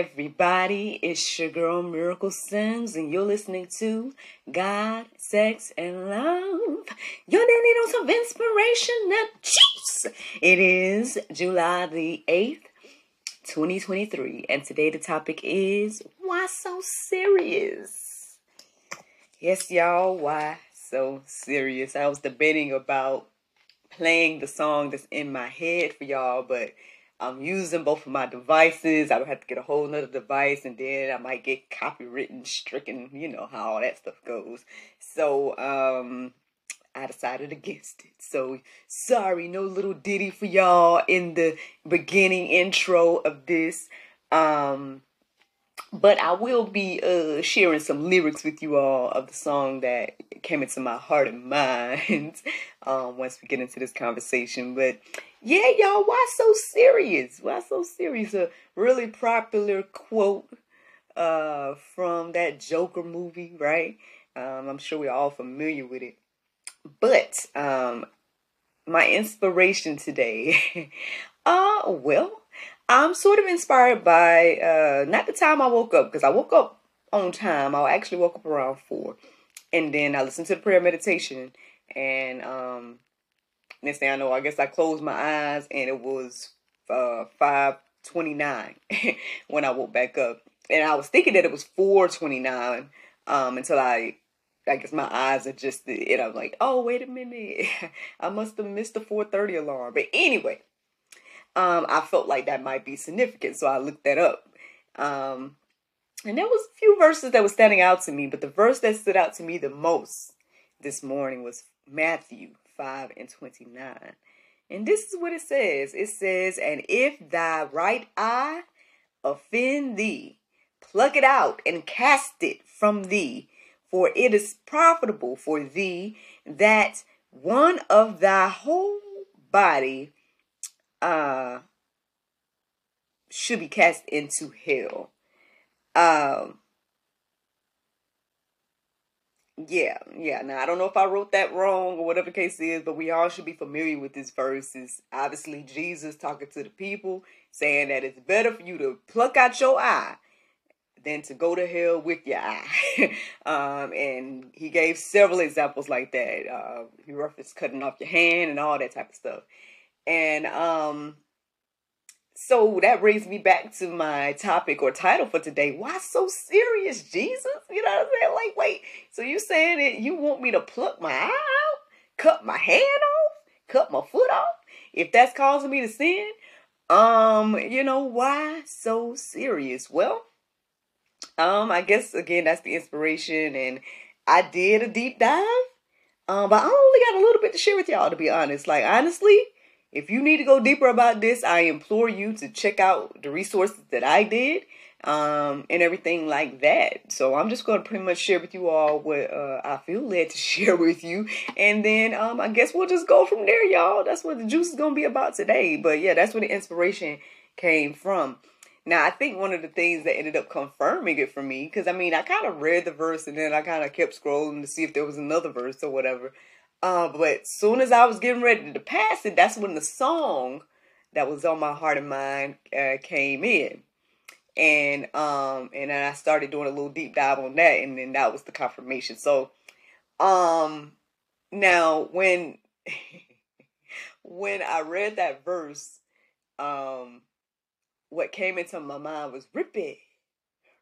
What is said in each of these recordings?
Everybody. It's your girl Miracle Sims, and you're listening to God, Sex, and Love. You're need on some inspiration and juice. It is July the 8th, 2023, and today the topic is Why So Serious? Yes, y'all, why so serious? I was debating about playing the song that's in my head for y'all, but I'm using both of my devices. I would have to get a whole nother device and then I might get copywritten, stricken, you know how all that stuff goes. So, um, I decided against it. So sorry, no little ditty for y'all in the beginning intro of this. Um, but I will be uh, sharing some lyrics with you all of the song that came into my heart and mind um, once we get into this conversation. But yeah, y'all, why so serious? Why so serious? A really popular quote uh, from that Joker movie, right? Um, I'm sure we're all familiar with it. But um, my inspiration today, uh, well, I'm sort of inspired by uh, not the time I woke up because I woke up on time. I actually woke up around four, and then I listened to the prayer meditation, and um, next thing I know, I guess I closed my eyes, and it was uh, five twenty nine when I woke back up, and I was thinking that it was four twenty nine um, until I I guess my eyes adjusted and I'm like, oh wait a minute. I must have missed the 430 alarm. But anyway, um, I felt like that might be significant, so I looked that up. Um, and there was a few verses that were standing out to me, but the verse that stood out to me the most this morning was Matthew 5 and 29. And this is what it says. It says, And if thy right eye offend thee, pluck it out and cast it from thee, for it is profitable for thee that one of thy whole body uh, should be cast into hell. Um, yeah, yeah. Now I don't know if I wrote that wrong or whatever the case is, but we all should be familiar with this verse. Is obviously Jesus talking to the people, saying that it's better for you to pluck out your eye than to go to hell with your eye. um, and he gave several examples like that. Uh, he referenced cutting off your hand and all that type of stuff. And um, so that brings me back to my topic or title for today. Why so serious, Jesus? You know what I'm saying? Like, wait, so you saying that you want me to pluck my eye out, cut my hand off, cut my foot off? If that's causing me to sin, um, you know, why so serious? Well, um, I guess again that's the inspiration and I did a deep dive. Um, but I only got a little bit to share with y'all to be honest. Like honestly, if you need to go deeper about this, I implore you to check out the resources that I did um, and everything like that. So I'm just going to pretty much share with you all what uh, I feel led to share with you. And then um, I guess we'll just go from there, y'all. That's what the juice is going to be about today. But yeah, that's where the inspiration came from. Now, I think one of the things that ended up confirming it for me, because I mean, I kind of read the verse and then I kind of kept scrolling to see if there was another verse or whatever. Uh, but soon as I was getting ready to pass it, that's when the song that was on my heart and mind uh, came in. And um and then I started doing a little deep dive on that and then that was the confirmation. So um now when when I read that verse, um what came into my mind was rip it,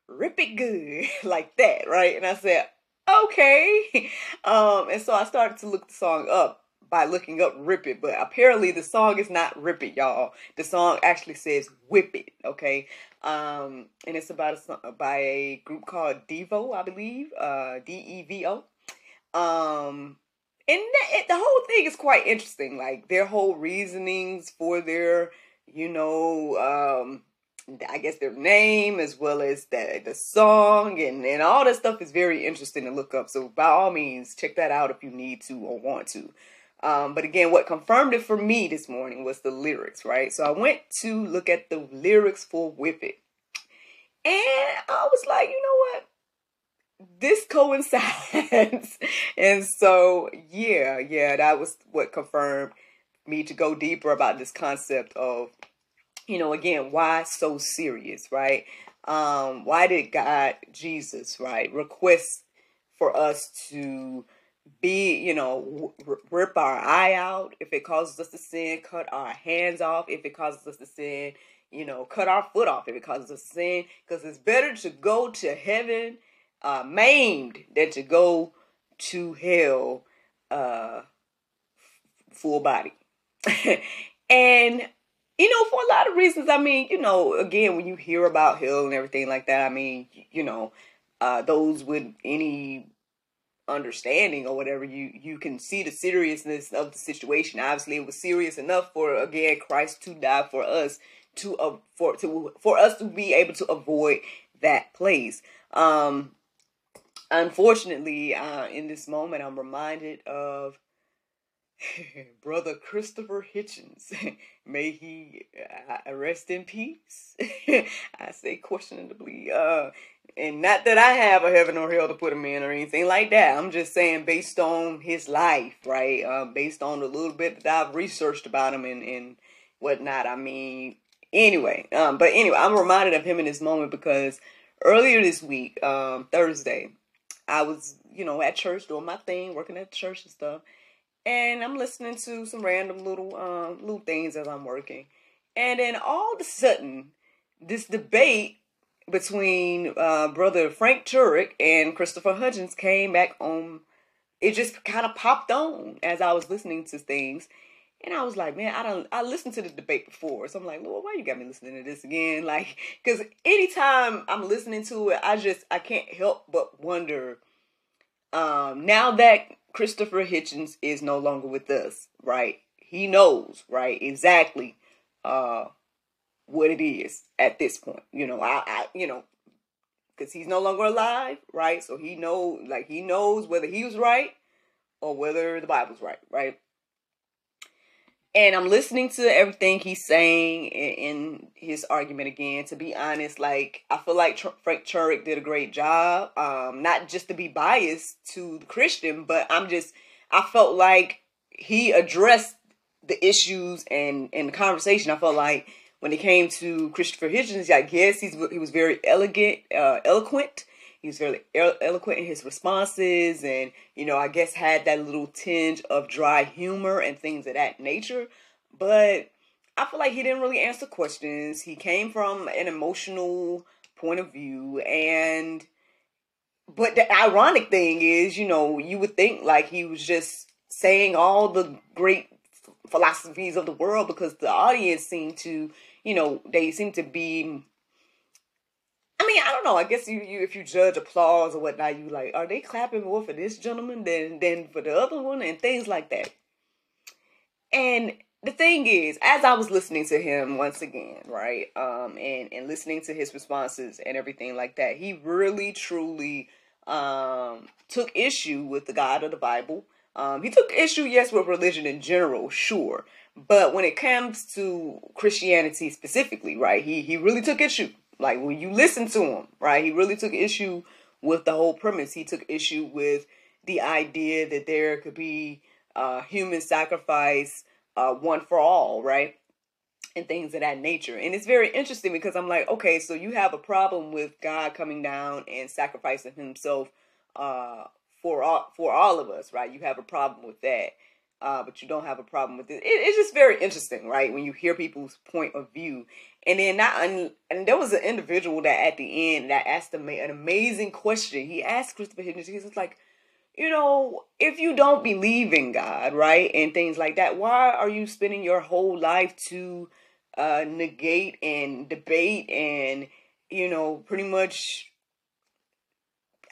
rip it good, like that, right? And I said, okay. Um, and so I started to look the song up by looking up Rip It, but apparently the song is not Rip It, y'all. The song actually says Whip It, okay? Um, and it's about a by a group called Devo, I believe, uh, D E V O. Um, and that, it, the whole thing is quite interesting. Like their whole reasonings for their, you know, um, I guess their name as well as the the song and and all that stuff is very interesting to look up. So by all means, check that out if you need to or want to. Um, but again, what confirmed it for me this morning was the lyrics, right? So I went to look at the lyrics for Whip It. And I was like, you know what? this coincides. and so, yeah, yeah, that was what confirmed me to go deeper about this concept of, you know, again, why so serious, right? Um, why did God, Jesus, right, request for us to be, you know, rip our eye out if it causes us to sin, cut our hands off if it causes us to sin, you know, cut our foot off if it causes us to sin, because it's better to go to heaven uh, maimed than to go to hell uh, full body. and you know, for a lot of reasons, I mean, you know, again, when you hear about hell and everything like that, I mean, you know, uh, those with any understanding or whatever, you you can see the seriousness of the situation. Obviously, it was serious enough for again Christ to die for us to uh, for to for us to be able to avoid that place. Um, unfortunately, uh, in this moment, I'm reminded of Brother Christopher Hitchens. May he uh, rest in peace. I say questionably. Uh, and not that I have a heaven or hell to put him in or anything like that. I'm just saying based on his life, right? Uh, based on the little bit that I've researched about him and, and whatnot. I mean, anyway. Um, but anyway, I'm reminded of him in this moment because earlier this week, um, Thursday, I was, you know, at church doing my thing, working at church and stuff. And I'm listening to some random little um little things as I'm working. And then all of a sudden, this debate between uh, brother Frank Turek and Christopher Hitchens came back on. It just kind of popped on as I was listening to things. And I was like, man, I don't. I listened to the debate before, so I'm like, Lord, why you got me listening to this again? Like, because anytime I'm listening to it, I just I can't help but wonder. Um, now that Christopher Hitchens is no longer with us, right? He knows, right, exactly, uh, what it is at this point. You know, I, I you know, because he's no longer alive, right? So he know, like, he knows whether he was right or whether the Bible's right, right? And I'm listening to everything he's saying in, his argument again. To be honest, like I feel like Tr- Frank Turek did a great job. Um, not just to be biased to the Christian, but I'm just I felt like he addressed the issues and and the conversation. I felt like when it came to Christopher Hitchens, I guess he's he was very elegant, uh, eloquent he was very eloquent in his responses and, you know, I guess had that little tinge of dry humor and things of that nature. But I feel like he didn't really answer questions. He came from an emotional point of view and but the ironic thing is, you know, you would think like he was just saying all the great philosophies of the world because the audience seemed to, you know, they seem to be I mean, I don't know. I guess you, you if you judge applause or whatnot, you like, are they clapping more for this gentleman than than for the other one and things like that. And the thing is, as I was listening to him once again, right, um, and and listening to his responses and everything like that, he really truly um took issue with the God of the Bible. Um, he took issue, yes, with religion in general, sure, but when it comes to Christianity specifically, right, he he really took issue like when you listen to him, right? He really took issue with the whole premise. He took issue with the idea that there could be uh, human sacrifice, uh, one for all, right? And things of that nature. And it's very interesting because I'm like, okay, so you have a problem with God coming down and sacrificing himself uh, for all for all of us, right? You have a problem with that uh, but you don't have a problem with it. it. It's just very interesting, right? When you hear people's point of view, and then not and, and there was an individual that at the end that asked him an amazing question. He asked Christopher Hitchens, he was like, you know, if you don't believe in God, right, and things like that, why are you spending your whole life to uh, negate and debate and you know pretty much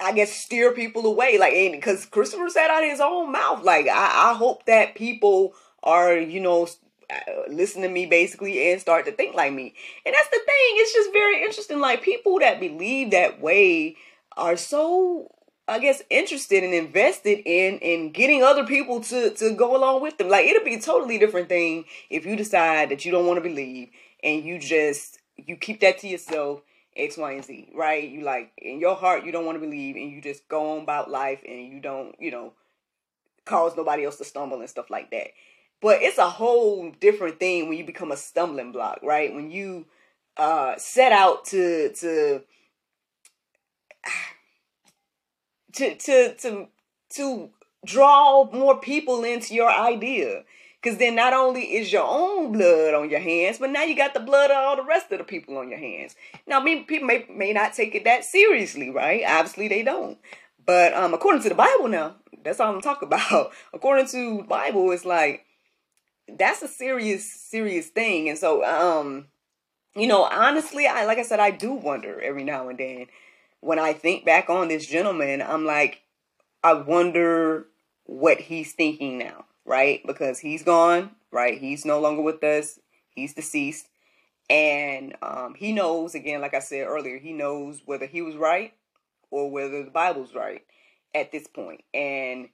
I guess steer people away. Like, because Christopher said out his own mouth, like, I, I hope that people are, you know, Uh, listen to me basically and start to think like me. And that's the thing. It's just very interesting. Like people that believe that way are so I guess interested and invested in in getting other people to to go along with them. Like it'll be a totally different thing if you decide that you don't want to believe and you just you keep that to yourself X, Y, and Z, right? You like in your heart you don't want to believe and you just go on about life and you don't, you know, cause nobody else to stumble and stuff like that. But it's a whole different thing when you become a stumbling block, right? When you uh, set out to to to to to to draw more people into your idea. Because then not only is your own blood on your hands, but now you got the blood of all the rest of the people on your hands. Now, people may, may not take it that seriously, right? Obviously, they don't. But um, according to the Bible now, that's all I'm talking about. according to Bible, it's like that's a serious serious thing. And so um you know honestly i like i said i do wonder every now and then when i think back on this gentleman i'm like i wonder what he's thinking now right? Because he's gone right? He's no longer with us. He's deceased. And um he knows again like i said earlier he knows whether he was right or whether the bible's right at this point. And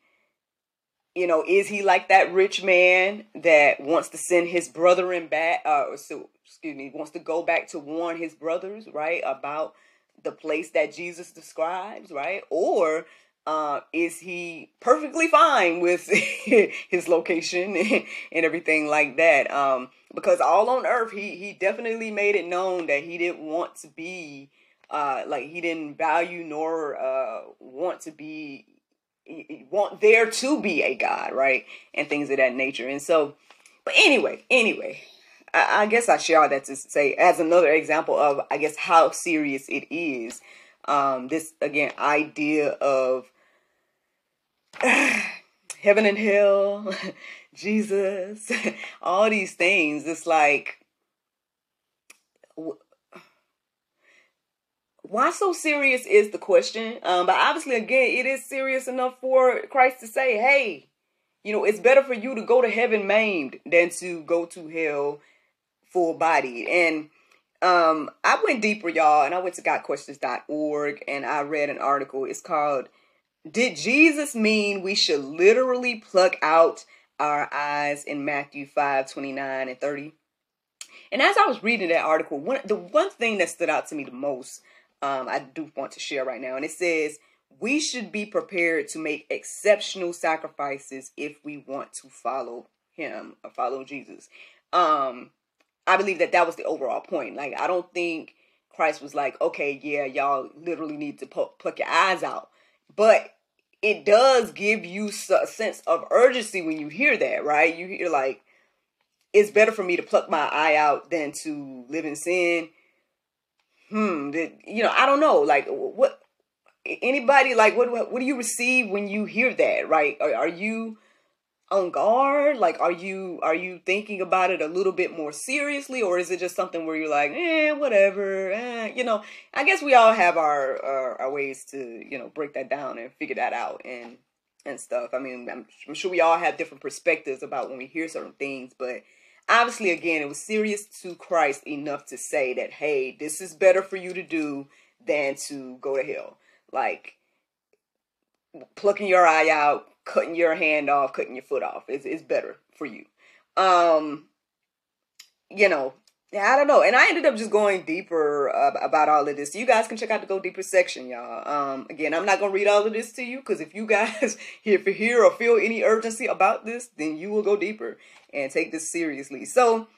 you know, is he like that rich man that wants to send his brother brethren back? Uh, so excuse me, wants to go back to warn his brothers, right, about the place that Jesus describes, right? Or uh, is he perfectly fine with his location and everything like that? Um, because all on earth, he he definitely made it known that he didn't want to be. Uh, like he didn't value nor uh, want to be want there to be a God, right? And things of that nature. And so, but anyway, anyway, I, I guess I share that to say as another example of, I guess, how serious it is. Um, this again idea of heaven and hell, Jesus, all these things. It's like why so serious is the question. Um, but obviously, again, it is serious enough for Christ to say, hey, you know, it's better for you to go to heaven maimed than to go to hell full bodied. And um, I went deeper, y'all, and I went to gotquestions.org and I read an article. It's called Did Jesus Mean We Should Literally Pluck Out Our Eyes in Matthew 5 29 and 30? And as I was reading that article, one the one thing that stood out to me the most um, I do want to share right now. And it says, we should be prepared to make exceptional sacrifices if we want to follow him or follow Jesus. Um, I believe that that was the overall point. Like, I don't think Christ was like, okay, yeah, y'all literally need to pu- pluck your eyes out. But it does give you a sense of urgency when you hear that, right? You hear like, it's better for me to pluck my eye out than to live in sin hmm, did, you know, I don't know, like what anybody like what what do you receive when you hear that, right? Are, are you on guard? Like, are you are you thinking about it a little bit more seriously, or is it just something where you're like, eh, whatever, eh, you know? I guess we all have our, our our ways to you know break that down and figure that out and and stuff. I mean, I'm, I'm sure we all have different perspectives about when we hear certain things, but obviously, again, it was serious to Christ enough to say that, hey, this is better for you to do than to go to hell. Like plucking your eye out, cutting your hand off, cutting your foot off is is better for you. Um, you know, I don't know. And I ended up just going deeper uh, about all of this. You guys can check out the Go Deeper section, y'all. Um, again, I'm not going to read all of this to you because if you guys if you hear or feel any urgency about this, then you will go deeper and take this seriously. So,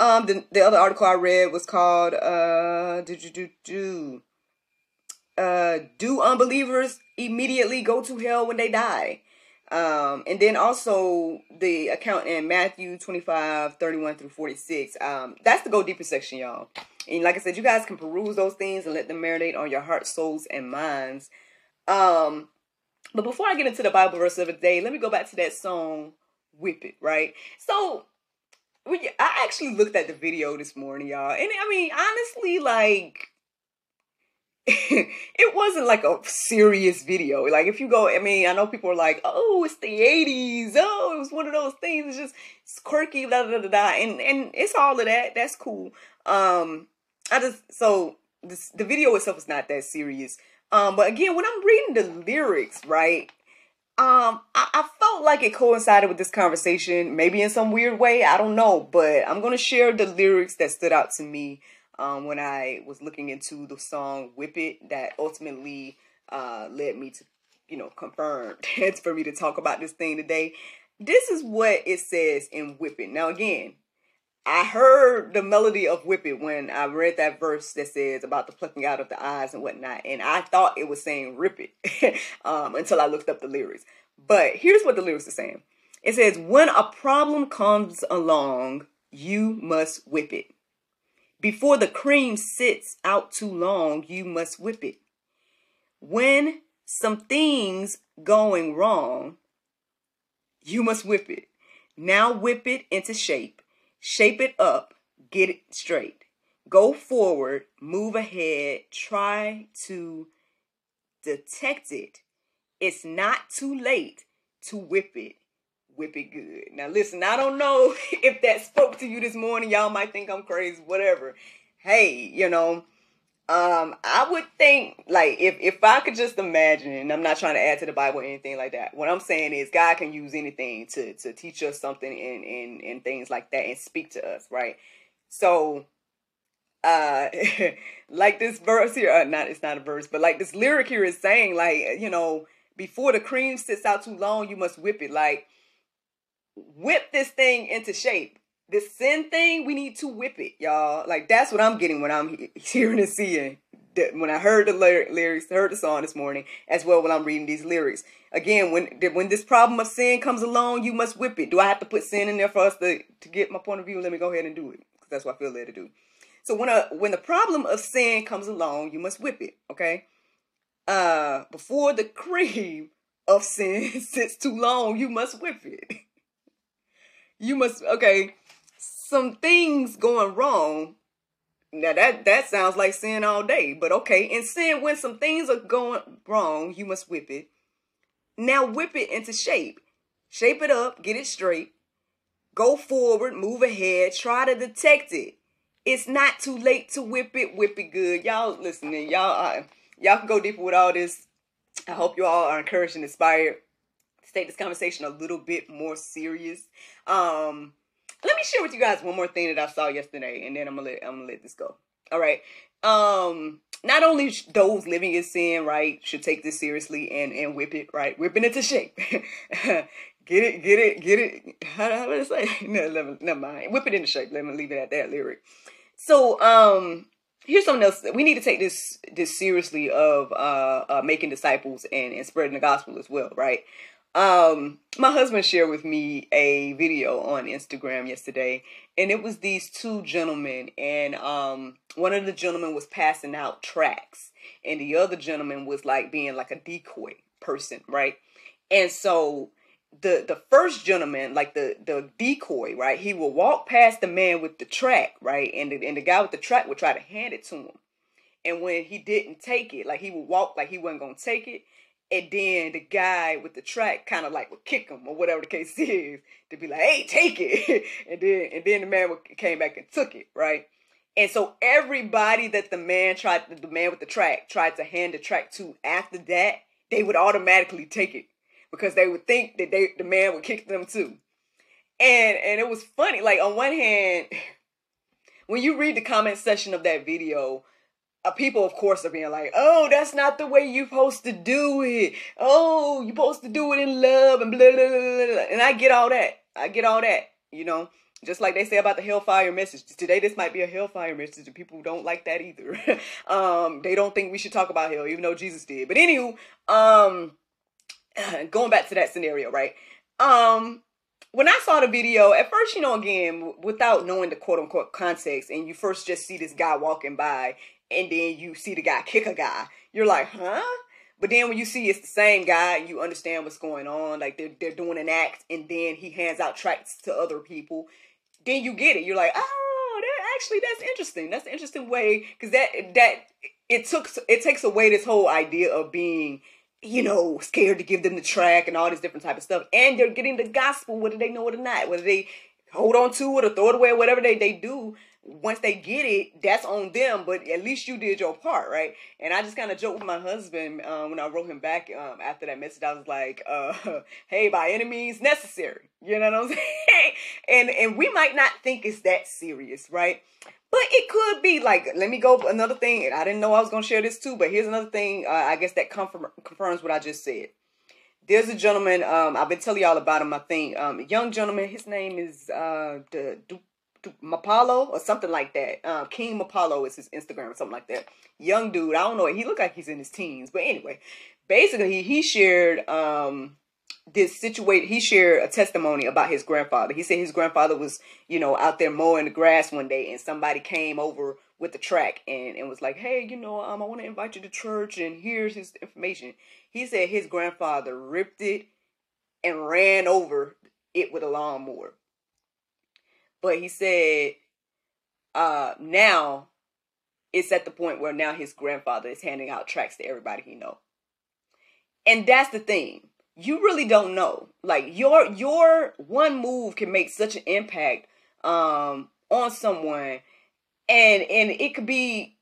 um, the, the other article I read was called, uh, did you do, do, uh, do unbelievers immediately go to hell when they die? Um, and then also the account in Matthew 25, 31 through 46. Um, that's the go deeper section, y'all. And like I said, you guys can peruse those things and let them marinate on your hearts, souls, and minds. Um, but before I get into the Bible verse of the day, let me go back to that song, Whip It, right? So I actually looked at the video this morning, y'all. And I mean, honestly, like it wasn't like a serious video. Like if you go, I mean, I know people are like, "Oh, it's the '80s. Oh, it was one of those things. It's just it's quirky, da da da da," and and it's all of that. That's cool. Um, I just so this, the video itself is not that serious. Um, but again, when I'm reading the lyrics, right? Um, I, I felt like it coincided with this conversation, maybe in some weird way. I don't know, but I'm gonna share the lyrics that stood out to me um, when I was looking into the song "Whip It" that ultimately uh, led me to, you know, confirm it's for me to talk about this thing today. This is what it says in "Whip It." Now, again, I heard the melody of Whip It when I read that verse that says about the plucking out of the eyes and whatnot, and I thought it was saying rip it um, until I looked up the lyrics. But here's what the lyrics are saying it says, When a problem comes along, you must whip it. Before the cream sits out too long, you must whip it. When some things going wrong, you must whip it. Now whip it into shape shape it up, get it straight. Go forward, move ahead, try to detect it. It's not too late to whip it. Whip it good. Now, listen, I don't know if that spoke to you this morning. Y'all might think I'm crazy, whatever. Hey, you know, um, I would think like if if I could just imagine, and I'm not trying to add to the Bible or anything like that. What I'm saying is God can use anything to to teach us something and and and things like that and speak to us, right? So uh like this verse here, uh, not it's not a verse, but like this lyric here is saying, like, you know, before the cream sits out too long, you must whip it. Like whip this thing into shape this sin thing, we need to whip it, y'all. Like that's what I'm getting when I'm hearing and seeing. When I heard the lyrics, heard the song this morning, as well when I'm reading these lyrics. Again, when when this problem of sin comes along, you must whip it. Do I have to put sin in there for us to, to get my point of view? Let me go ahead and do it because that's what I feel led to do. So when a when the problem of sin comes along, you must whip it. Okay. Uh, before the cream of sin sits too long, you must whip it. You must okay some things going wrong. Now that that sounds like sin all day, but okay. And sin when some things are going wrong, you must whip it. Now whip it into shape. Shape it up, get it straight. Go forward, move ahead, try to detect it. It's not too late to whip it, whip it good. Y'all listening, y'all uh, y'all can go deeper with all this. I hope you all are encouraged and inspired to take this conversation a little bit more serious. Um let me share with you guys one more thing that I saw yesterday, and then I'm gonna let I'm gonna let this go. All right. Um, not only those living in sin, right, should take this seriously and and whip it, right, whipping it to shape. get it, get it, get it. How, how do I say? No, never, never mind. Whip it into shape. Let me leave it at that lyric. So, um, here's something else. We need to take this this seriously of uh, uh making disciples and and spreading the gospel as well, right? Um, my husband shared with me a video on Instagram yesterday, and it was these two gentlemen, and um, one of the gentlemen was passing out tracks, and the other gentleman was like being like a decoy person, right? And so the the first gentleman, like the the decoy, right? He will walk past the man with the track, right? And the, and the guy with the track would try to hand it to him. And when he didn't take it, like he would walk like he wasn't gonna take it, and then the guy with the track kind of like would kick him or whatever the case is to be like, "Hey, take it," and then and then the man came back and took it, right? And so everybody that the man tried, the man with the track tried to hand the track to after that, they would automatically take it because they would think that they the man would kick them too. And and it was funny. Like on one hand, when you read the comment section of that video, people, of course, are being like, "Oh, that's not the way you're supposed to do it. Oh, you're supposed to do it in love and blah blah blah." blah. And I get all that. I get all that. You know, just like they say about the hellfire message. Today, this might be a hellfire message, and people don't like that either. um, they don't think we should talk about hell, even though Jesus did. But anywho, um, going back to that scenario, right? Um, when I saw the video, at first, you know, again, without knowing the quote unquote context, and you first just see this guy walking by, and then you see the guy kick a guy, you're like, huh? But then when you see it's the same guy, you understand what's going on. Like they're they're doing an act, and then he hands out tracts to other people. Then you get it. You're like, oh, that actually that's interesting. That's an interesting way because that that it took it takes away this whole idea of being you know scared to give them the track and all this different type of stuff and they're getting the gospel whether they know it or not whether they hold on to it or throw it away or whatever they, they do once they get it, that's on them. But at least you did your part, right? And I just kind of joked with my husband um, when I wrote him back um, after that message. I was like, uh, "Hey, by any means necessary," you know what I'm saying? and and we might not think it's that serious, right? But it could be like, let me go another thing. I didn't know I was gonna share this too, but here's another thing. Uh, I guess that confirm, confirms what I just said. There's a gentleman. Um, I've been telling y'all about him. I think um, young gentleman. His name is uh, Mapalo or something like that. Uh, King Mapalo is his Instagram or something like that. Young dude. I don't know. He looked like he's in his teens, but anyway, basically he shared um this situation. He shared a testimony about his grandfather. He said his grandfather was you know out there mowing the grass one day and somebody came over with the track and, and was like, hey, you know, um, I want to invite you to church and here's his information. He said his grandfather ripped it and ran over it with a lawnmower. But he said uh, now it's at the point where now his grandfather is handing out tracks to everybody he know. And that's the thing. You really don't know. Like your your one move can make such an impact um on someone and and it could be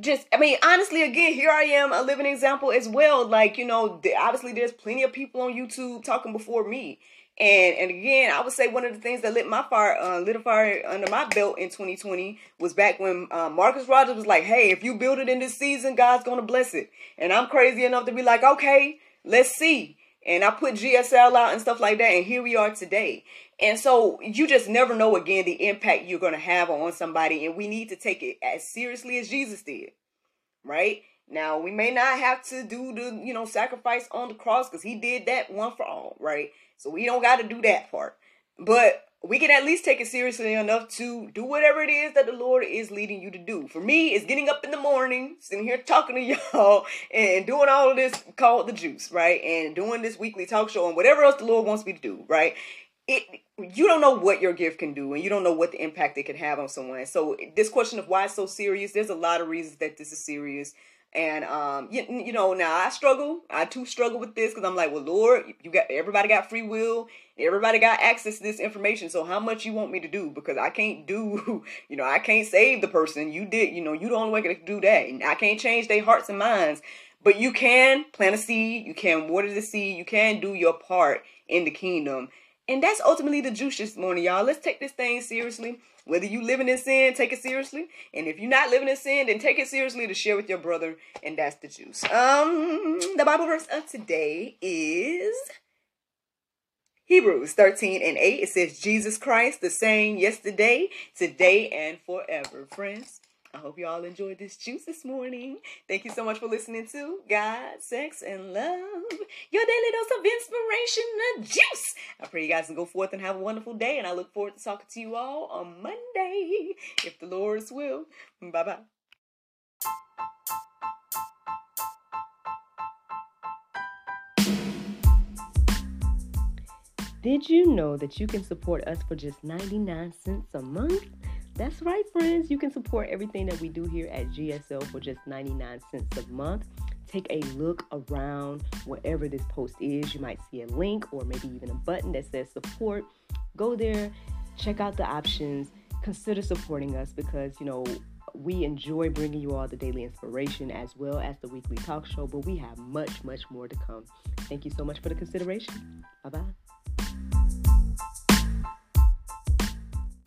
just i mean honestly again here i am a living example as well like you know obviously there's plenty of people on youtube talking before me and and again, I would say one of the things that lit my fire, uh, lit a fire under my belt in 2020 was back when uh, Marcus Rogers was like, "Hey, if you build it in this season, God's gonna bless it." And I'm crazy enough to be like, "Okay, let's see." And I put GSL out and stuff like that, and here we are today. And so you just never know again the impact you're gonna have on somebody, and we need to take it as seriously as Jesus did, right? Now we may not have to do the you know sacrifice on the cross because he did that one for all, right? So we don't got to do that part. But we can at least take it seriously enough to do whatever it is that the Lord is leading you to do. For me, it's getting up in the morning, sitting here talking to y'all, and doing all of this called the juice, right? And doing this weekly talk show and whatever else the Lord wants me to do, right? It you don't know what your gift can do, and you don't know what the impact it can have on someone. So this question of why it's so serious, there's a lot of reasons that this is serious. And um, you, you know, now I struggle. I too struggle with this because I'm like, well, Lord, you got everybody got free will. Everybody got access to this information. So how much you want me to do? Because I can't do, you know, I can't save the person. You did, you know, you the only way to do that. And I can't change their hearts and minds. But you can plant a seed. You can water the seed. You can do your part in the kingdom. And that's ultimately the juice this morning, y'all. Let's take this thing seriously. Whether you living in sin, take it seriously. And if you're not living in sin, then take it seriously to share with your brother. And that's the juice. Um, the Bible verse of today is Hebrews 13 and 8. It says, Jesus Christ, the same yesterday, today, and forever. Friends, I hope you all enjoyed this juice this morning. Thank you so much for listening to God, Sex, and Love, your daily dose of inspiration and juice. I pray you guys can go forth and have a wonderful day, and I look forward to talking to you all on Monday, if the Lord's will. Bye bye. Did you know that you can support us for just 99 cents a month? That's right, friends. You can support everything that we do here at GSL for just 99 cents a month. Take a look around wherever this post is. You might see a link or maybe even a button that says support. Go there, check out the options, consider supporting us because, you know, we enjoy bringing you all the daily inspiration as well as the weekly talk show, but we have much, much more to come. Thank you so much for the consideration. Bye bye.